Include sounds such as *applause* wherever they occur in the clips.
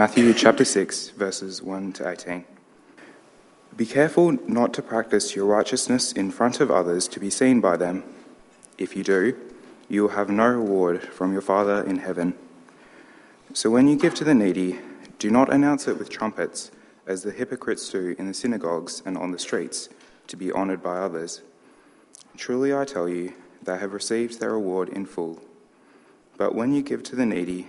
Matthew chapter 6, verses 1 to 18. Be careful not to practice your righteousness in front of others to be seen by them. If you do, you will have no reward from your Father in heaven. So when you give to the needy, do not announce it with trumpets, as the hypocrites do in the synagogues and on the streets, to be honored by others. Truly I tell you, they have received their reward in full. But when you give to the needy,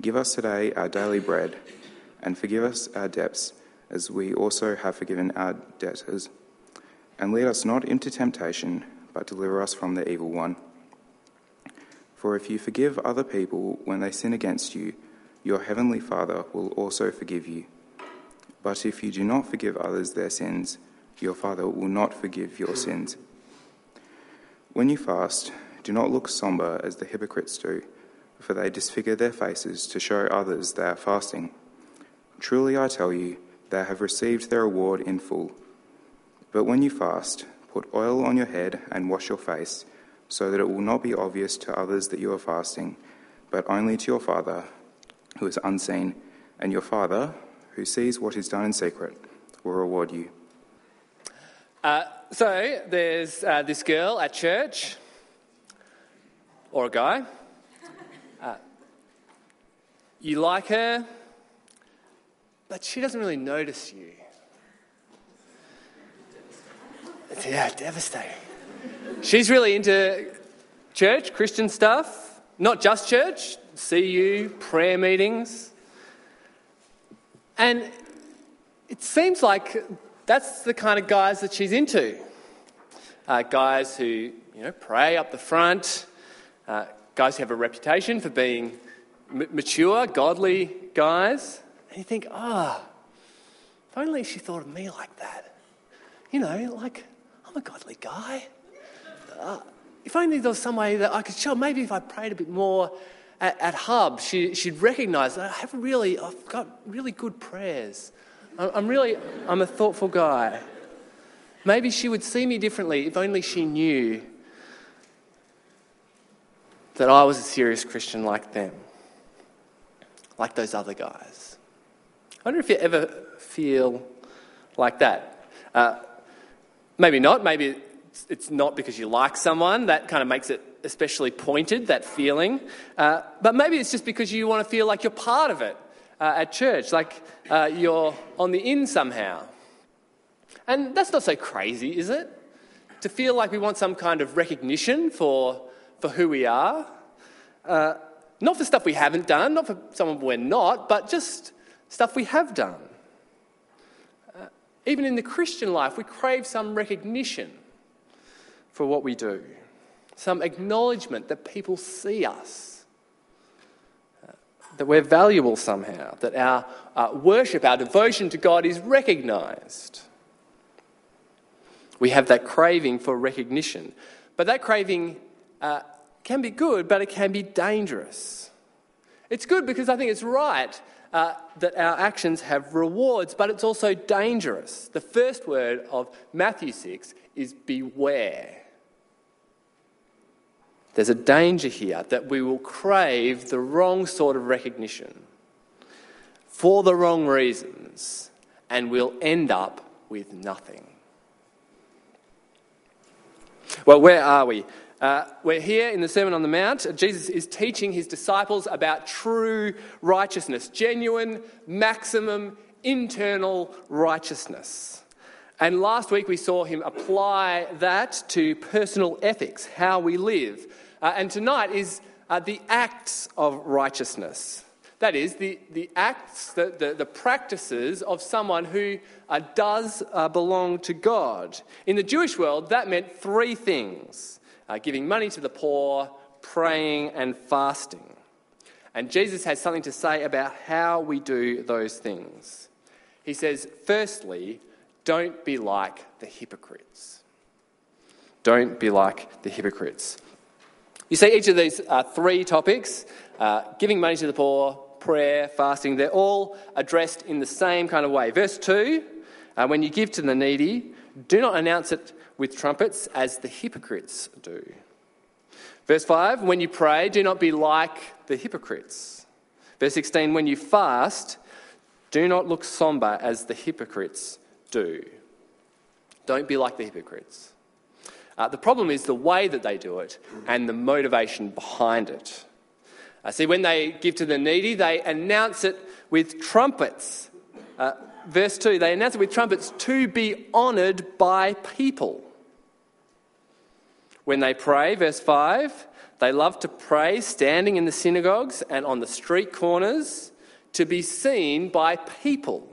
Give us today our daily bread, and forgive us our debts, as we also have forgiven our debtors. And lead us not into temptation, but deliver us from the evil one. For if you forgive other people when they sin against you, your heavenly Father will also forgive you. But if you do not forgive others their sins, your Father will not forgive your sins. When you fast, do not look somber as the hypocrites do, for they disfigure their faces to show others they are fasting. Truly I tell you, they have received their reward in full. But when you fast, put oil on your head and wash your face, so that it will not be obvious to others that you are fasting, but only to your Father who is unseen, and your Father, who sees what is done in secret, will reward you. Uh, so there's uh, this girl at church, or a guy. You like her, but she doesn't really notice you. Yeah, devastating. She's really into church, Christian stuff, not just church, CU, prayer meetings. And it seems like that's the kind of guys that she's into. Uh, guys who, you know, pray up the front, uh, guys who have a reputation for being mature, godly guys. And you think, ah, oh, if only she thought of me like that. You know, like, I'm a godly guy. Uh, if only there was some way that I could show, maybe if I prayed a bit more at, at Hub, she, she'd recognize that I have really, I've got really good prayers. I'm really, I'm a thoughtful guy. Maybe she would see me differently if only she knew that I was a serious Christian like them, like those other guys. I wonder if you ever feel like that. Uh, maybe not. Maybe it's not because you like someone. That kind of makes it especially pointed, that feeling. Uh, but maybe it's just because you want to feel like you're part of it uh, at church, like uh, you're on the in somehow. And that's not so crazy, is it? To feel like we want some kind of recognition for, for who we are. Not for stuff we haven't done, not for someone we're not, but just stuff we have done. Uh, even in the Christian life, we crave some recognition for what we do, some acknowledgement that people see us, uh, that we're valuable somehow, that our uh, worship, our devotion to God is recognized. We have that craving for recognition. But that craving uh, can be good, but it can be dangerous. It's good because I think it's right uh, that our actions have rewards, but it's also dangerous. The first word of Matthew 6 is beware. There's a danger here that we will crave the wrong sort of recognition for the wrong reasons, and we'll end up with nothing. Well, where are we? Uh, we're here in the Sermon on the Mount. Jesus is teaching his disciples about true righteousness, genuine, maximum, internal righteousness. And last week we saw him apply that to personal ethics, how we live. Uh, and tonight is uh, the acts of righteousness. That is, the, the acts, the, the, the practices of someone who uh, does uh, belong to God. In the Jewish world, that meant three things uh, giving money to the poor, praying, and fasting. And Jesus has something to say about how we do those things. He says, firstly, don't be like the hypocrites. Don't be like the hypocrites. You see, each of these uh, three topics uh, giving money to the poor, prayer, fasting they're all addressed in the same kind of way. Verse 2 uh, when you give to the needy, do not announce it with trumpets as the hypocrites do. Verse 5 when you pray, do not be like the hypocrites. Verse 16 when you fast, do not look somber as the hypocrites do. Don't be like the hypocrites. Uh, the problem is the way that they do it and the motivation behind it. Uh, see, when they give to the needy, they announce it with trumpets. Uh, verse 2 they announce it with trumpets to be honoured by people. When they pray, verse 5, they love to pray standing in the synagogues and on the street corners to be seen by people.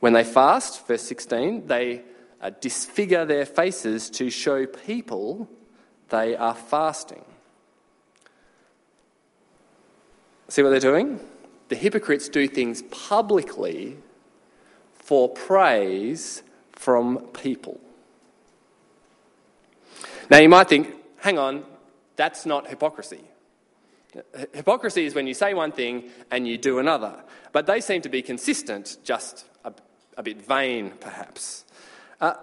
When they fast, verse 16, they uh, disfigure their faces to show people they are fasting. See what they're doing? The hypocrites do things publicly for praise from people. Now you might think, hang on, that's not hypocrisy. Hypocrisy is when you say one thing and you do another. But they seem to be consistent, just a bit vain, perhaps. Uh,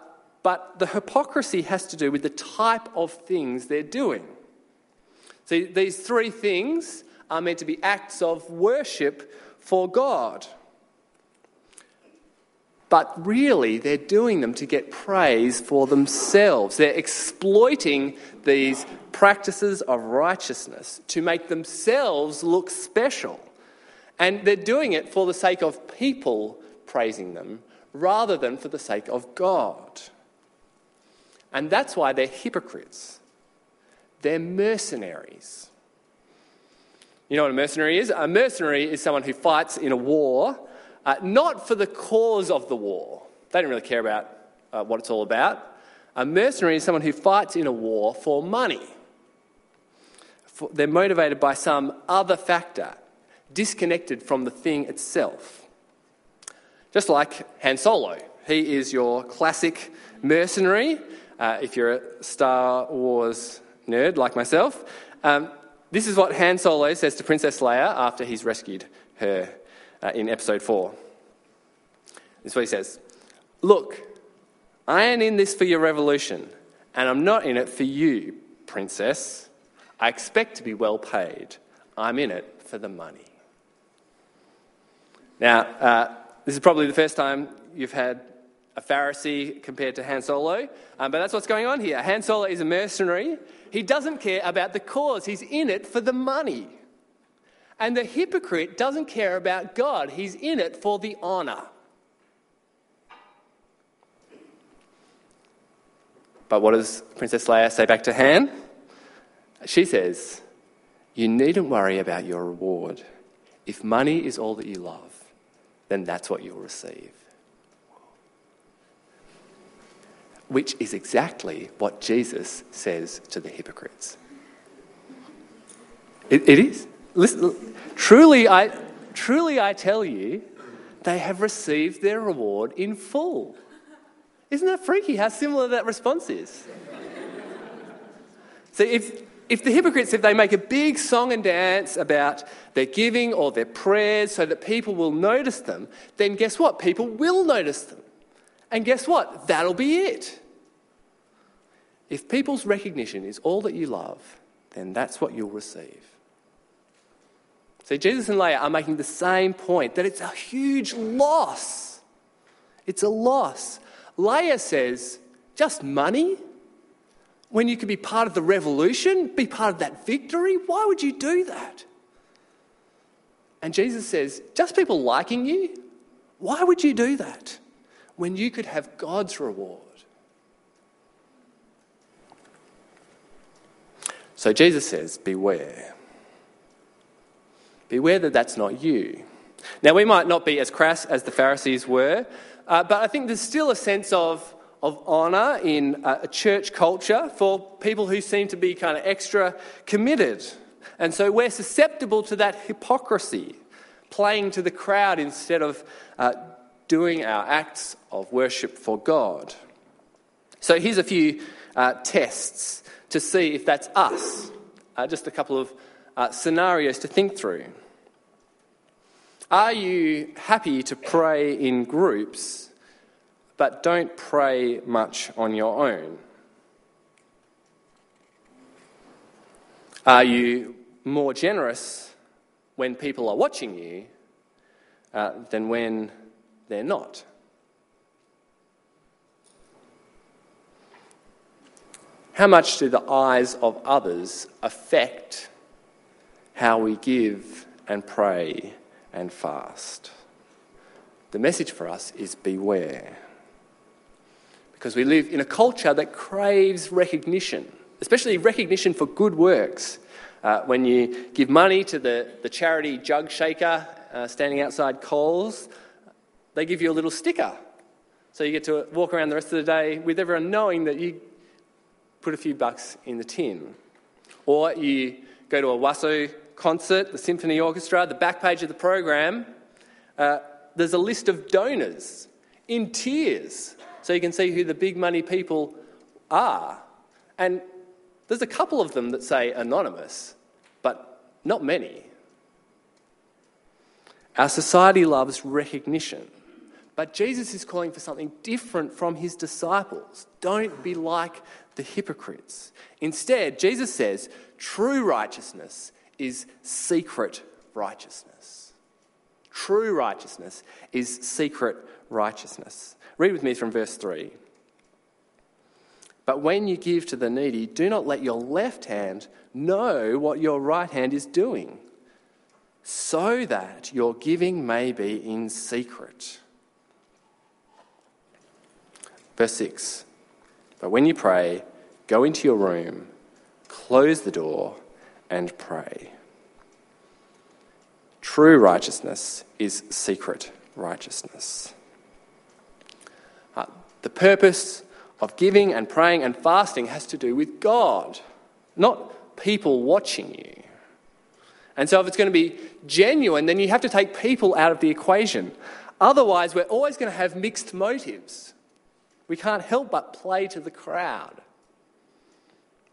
but the hypocrisy has to do with the type of things they're doing. See, these three things are meant to be acts of worship for God. But really, they're doing them to get praise for themselves. They're exploiting these practices of righteousness to make themselves look special. And they're doing it for the sake of people praising them rather than for the sake of God. And that's why they're hypocrites. They're mercenaries. You know what a mercenary is? A mercenary is someone who fights in a war, uh, not for the cause of the war. They don't really care about uh, what it's all about. A mercenary is someone who fights in a war for money. For, they're motivated by some other factor, disconnected from the thing itself. Just like Han Solo. He is your classic mercenary. Uh, if you're a Star Wars nerd like myself, um, this is what Han Solo says to Princess Leia after he's rescued her uh, in episode 4. This is what he says Look, I am in this for your revolution, and I'm not in it for you, princess. I expect to be well paid. I'm in it for the money. Now, uh, this is probably the first time you've had a Pharisee compared to Han Solo, um, but that's what's going on here. Han Solo is a mercenary. He doesn't care about the cause, he's in it for the money. And the hypocrite doesn't care about God, he's in it for the honour. But what does Princess Leia say back to Han? She says, You needn't worry about your reward. If money is all that you love, then that's what you'll receive. Which is exactly what Jesus says to the hypocrites. it, it is. Listen, truly, I, truly, I tell you, they have received their reward in full. Isn't that freaky how similar that response is? See, if, if the hypocrites, if they make a big song and dance about their giving or their prayers so that people will notice them, then guess what? People will notice them. And guess what? That'll be it. If people's recognition is all that you love, then that's what you'll receive. See, Jesus and Leia are making the same point that it's a huge loss. It's a loss. Leia says, just money? when you could be part of the revolution, be part of that victory? Why would you do that? And Jesus says, just people liking you? Why would you do that when you could have God's reward? So Jesus says, Beware. Beware that that's not you. Now, we might not be as crass as the Pharisees were, uh, but I think there's still a sense of, of honour in uh, a church culture for people who seem to be kind of extra committed. And so we're susceptible to that hypocrisy, playing to the crowd instead of uh, doing our acts of worship for God. So here's a few uh, tests to see if that's us. Uh, just a couple of uh, scenarios to think through. Are you happy to pray in groups, but don't pray much on your own? Are you more generous when people are watching you uh, than when they're not? How much do the eyes of others affect how we give and pray and fast? The message for us is beware. Because we live in a culture that craves recognition, especially recognition for good works. Uh, when you give money to the, the charity jug shaker uh, standing outside Coles, they give you a little sticker. So you get to walk around the rest of the day with everyone knowing that you put a few bucks in the tin. Or you go to a WASO concert, the symphony orchestra, the back page of the program, uh, there's a list of donors in tiers. so you can see who the big money people are. And there's a couple of them that say anonymous, but not many. Our society loves recognition. But Jesus is calling for something different from his disciples. Don't be like the hypocrites. Instead, Jesus says true righteousness is secret righteousness. True righteousness is secret righteousness. Read with me from verse 3. But when you give to the needy, do not let your left hand know what your right hand is doing, so that your giving may be in secret. Verse 6 But when you pray, go into your room, close the door, and pray. True righteousness is secret righteousness. Uh, the purpose of giving and praying and fasting has to do with God, not people watching you. And so, if it's going to be genuine, then you have to take people out of the equation. Otherwise, we're always going to have mixed motives. We can't help but play to the crowd.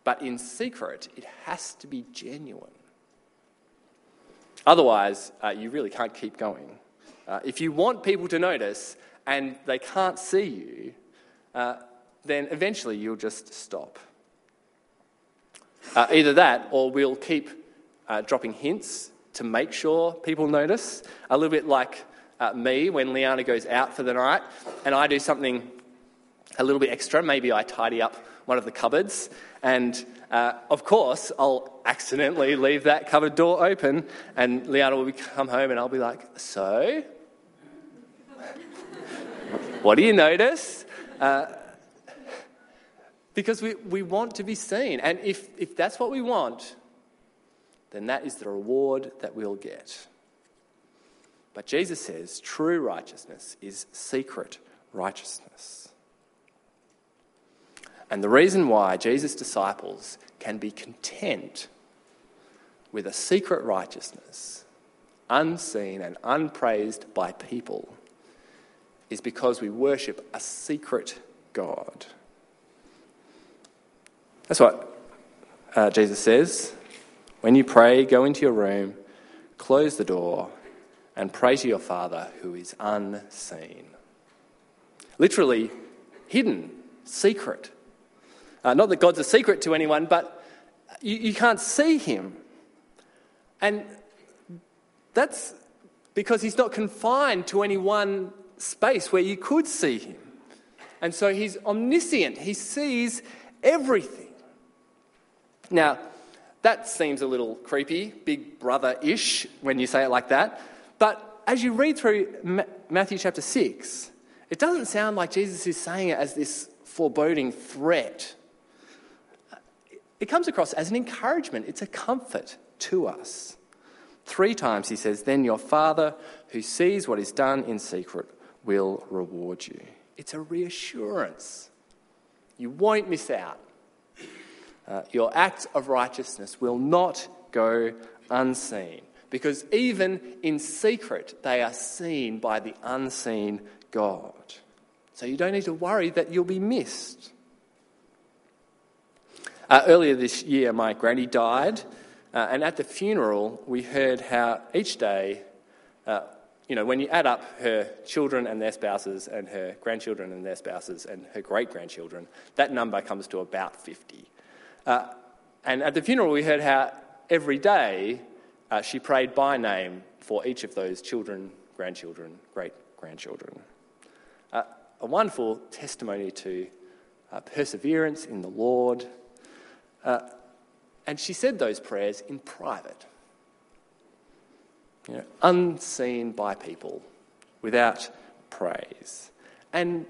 But in secret, it has to be genuine. Otherwise, uh, you really can't keep going. Uh, if you want people to notice and they can't see you, uh, then eventually you'll just stop. Uh, either that, or we'll keep uh, dropping hints to make sure people notice, a little bit like uh, me when Liana goes out for the night and I do something a little bit extra. Maybe I tidy up one of the cupboards, and uh, of course, I'll accidentally leave that cupboard door open, and Liana will come home, and I'll be like, So, *laughs* what do you notice? Uh, because we, we want to be seen. And if, if that's what we want, then that is the reward that we'll get. But Jesus says true righteousness is secret righteousness. And the reason why Jesus' disciples can be content with a secret righteousness, unseen and unpraised by people, is because we worship a secret God. That's what uh, Jesus says. When you pray, go into your room, close the door, and pray to your Father who is unseen. Literally, hidden, secret. Uh, not that God's a secret to anyone, but you, you can't see him. And that's because he's not confined to any one space where you could see him. And so he's omniscient, he sees everything. Now, that seems a little creepy, big brother ish, when you say it like that. But as you read through Matthew chapter 6, it doesn't sound like Jesus is saying it as this foreboding threat. It comes across as an encouragement, it's a comfort to us. Three times he says, Then your Father who sees what is done in secret will reward you. It's a reassurance. You won't miss out. Uh, your acts of righteousness will not go unseen because even in secret, they are seen by the unseen God. So you don't need to worry that you'll be missed. Uh, earlier this year, my granny died, uh, and at the funeral, we heard how each day, uh, you know, when you add up her children and their spouses, and her grandchildren and their spouses, and her great grandchildren, that number comes to about 50. Uh, and at the funeral, we heard how every day uh, she prayed by name for each of those children, grandchildren, great grandchildren. Uh, a wonderful testimony to perseverance in the Lord uh, and she said those prayers in private, you know, unseen by people, without praise. And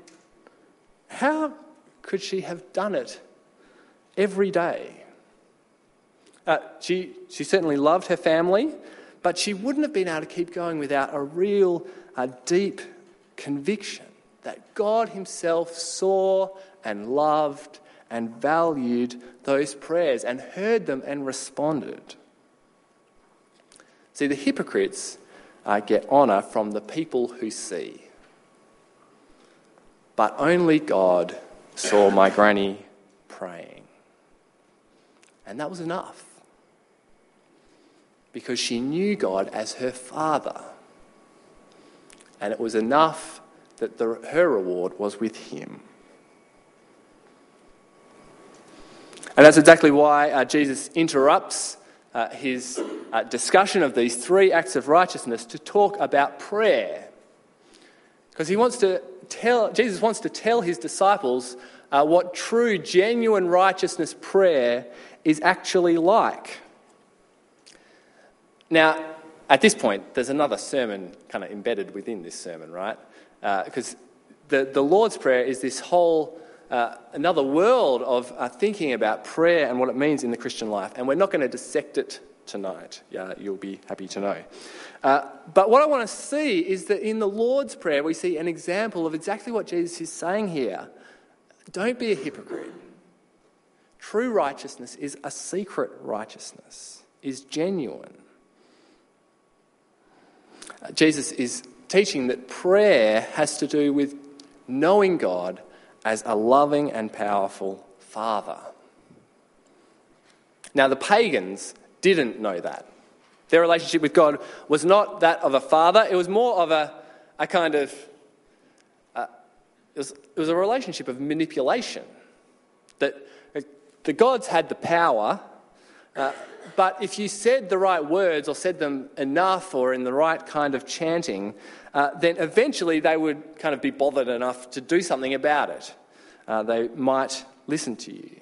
how could she have done it every day? Uh, she, she certainly loved her family, but she wouldn't have been able to keep going without a real, a deep conviction that God Himself saw and loved and valued those prayers and heard them and responded. See, the hypocrites uh, get honour from the people who see. But only God saw my granny praying. And that was enough. Because she knew God as her father. And it was enough that the, her reward was with him. And that's exactly why uh, Jesus interrupts uh, his uh, discussion of these three acts of righteousness to talk about prayer. Because he wants to tell, Jesus wants to tell his disciples uh, what true, genuine righteousness prayer is actually like. Now, at this point, there's another sermon kind of embedded within this sermon, right? Because uh, the, the Lord's Prayer is this whole uh, another world of uh, thinking about prayer and what it means in the Christian life. And we're not going to dissect it tonight. Yeah, you'll be happy to know. Uh, but what I want to see is that in the Lord's Prayer, we see an example of exactly what Jesus is saying here. Don't be a hypocrite. True righteousness is a secret righteousness, is genuine. Uh, Jesus is teaching that prayer has to do with knowing God as a loving and powerful Father. Now, the pagans didn't know that. Their relationship with God was not that of a father, it was more of a, a kind of, uh, it, was, it was a relationship of manipulation. That the gods had the power, uh, but if you said the right words or said them enough or in the right kind of chanting, uh, then eventually they would kind of be bothered enough to do something about it. Uh, they might listen to you.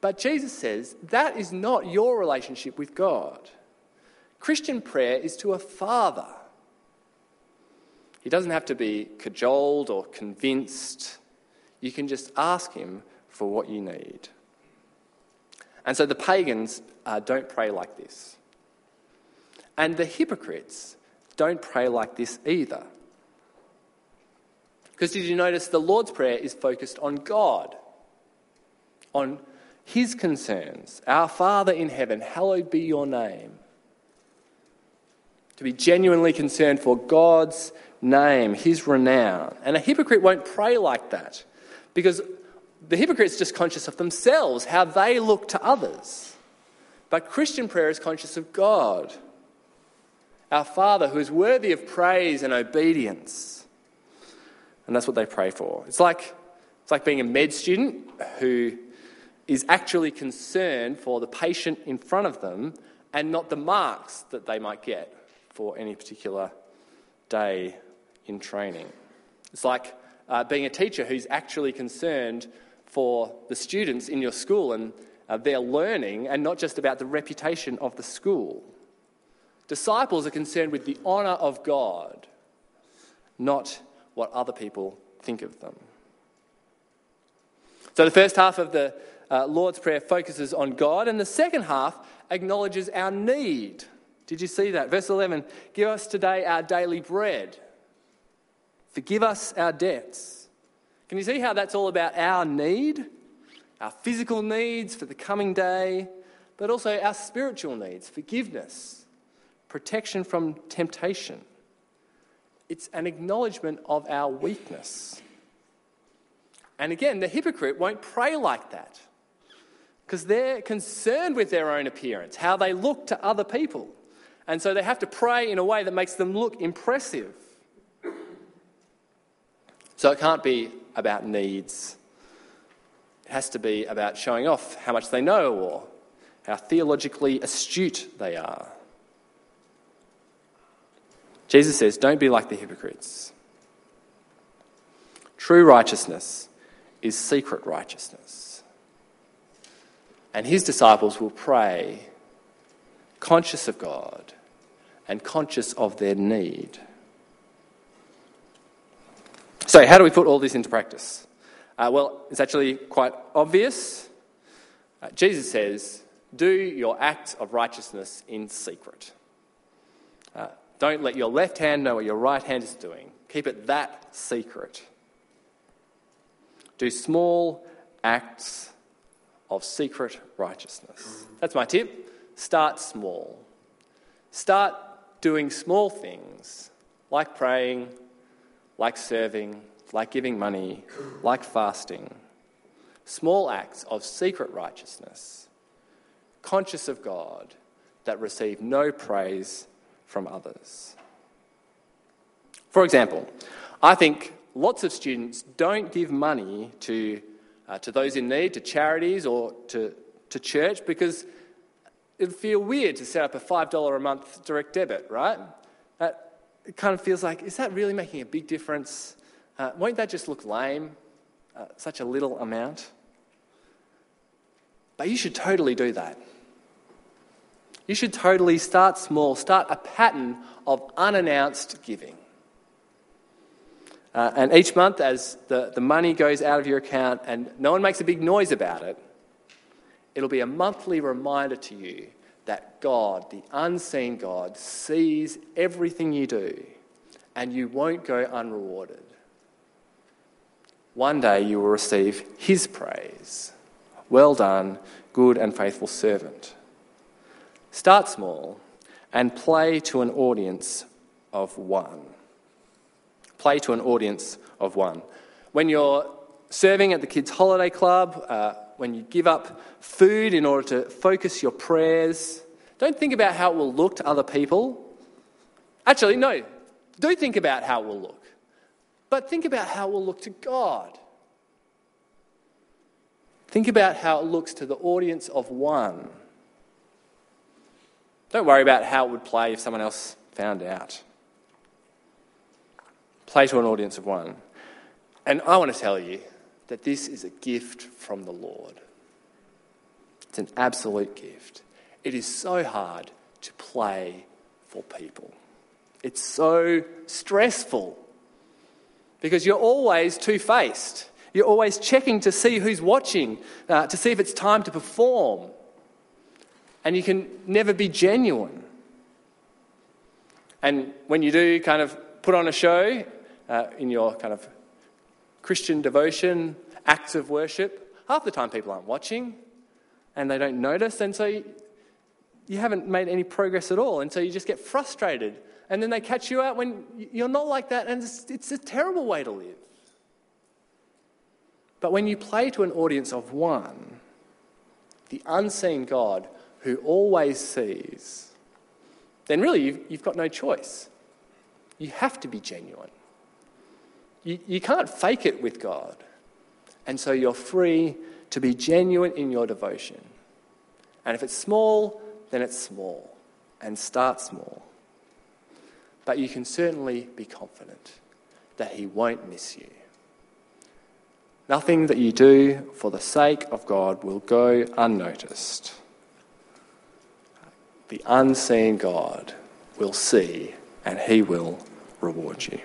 But Jesus says that is not your relationship with God. Christian prayer is to a father. He doesn't have to be cajoled or convinced. You can just ask him for what you need. And so the pagans uh, don't pray like this. And the hypocrites don't pray like this either. Because did you notice the Lord's Prayer is focused on God, on His concerns. Our Father in heaven, hallowed be your name. To be genuinely concerned for God's name, His renown. And a hypocrite won't pray like that because the hypocrite's just conscious of themselves, how they look to others. But Christian prayer is conscious of God, our Father who is worthy of praise and obedience. And that's what they pray for. It's like, it's like being a med student who is actually concerned for the patient in front of them and not the marks that they might get for any particular day in training. It's like uh, being a teacher who's actually concerned for the students in your school and, uh, their learning and not just about the reputation of the school. Disciples are concerned with the honour of God, not what other people think of them. So the first half of the uh, Lord's Prayer focuses on God, and the second half acknowledges our need. Did you see that? Verse 11 Give us today our daily bread. Forgive us our debts. Can you see how that's all about our need? Our physical needs for the coming day, but also our spiritual needs forgiveness, protection from temptation. It's an acknowledgement of our weakness. And again, the hypocrite won't pray like that because they're concerned with their own appearance, how they look to other people. And so they have to pray in a way that makes them look impressive. So it can't be about needs. It has to be about showing off how much they know or how theologically astute they are. Jesus says, Don't be like the hypocrites. True righteousness is secret righteousness. And his disciples will pray conscious of God and conscious of their need. So, how do we put all this into practice? Uh, well, it's actually quite obvious. Uh, Jesus says, Do your acts of righteousness in secret. Uh, don't let your left hand know what your right hand is doing. Keep it that secret. Do small acts of secret righteousness. That's my tip. Start small. Start doing small things like praying, like serving, like giving money, like fasting. Small acts of secret righteousness, conscious of God, that receive no praise from others. For example, I think lots of students don't give money to, uh, to those in need, to charities, or to, to church because it'd feel weird to set up a $5 a month direct debit, right? That, it kind of feels like, is that really making a big difference? Uh, won't that just look lame? Uh, such a little amount? But you should totally do that. You should totally start small, start a pattern of unannounced giving. Uh, and each month, as the, the money goes out of your account and no one makes a big noise about it, it'll be a monthly reminder to you that God, the unseen God, sees everything you do and you won't go unrewarded. One day you will receive His praise. Well done, good and faithful servant. Start small and play to an audience of one. Play to an audience of one. When you're serving at the kids' holiday club, uh, when you give up food in order to focus your prayers, don't think about how it will look to other people. Actually, no, do think about how it will look. But think about how it will look to God. Think about how it looks to the audience of one. Don't worry about how it would play if someone else found out. Play to an audience of one. And I want to tell you that this is a gift from the Lord. It's an absolute gift. It is so hard to play for people. It's so stressful because you're always two faced. You're always checking to see who's watching, uh, to see if it's time to perform. And you can never be genuine. And when you do kind of put on a show uh, in your kind of Christian devotion, acts of worship, half the time people aren't watching and they don't notice, and so you, you haven't made any progress at all, and so you just get frustrated. And then they catch you out when you're not like that, and it's, it's a terrible way to live. But when you play to an audience of one, the unseen God who always sees, then really you've, you've got no choice. You have to be genuine. You, you can't fake it with God. And so you're free to be genuine in your devotion. And if it's small, then it's small. And start small. But you can certainly be confident that He won't miss you. Nothing that you do for the sake of God will go unnoticed. The unseen God will see and he will reward you.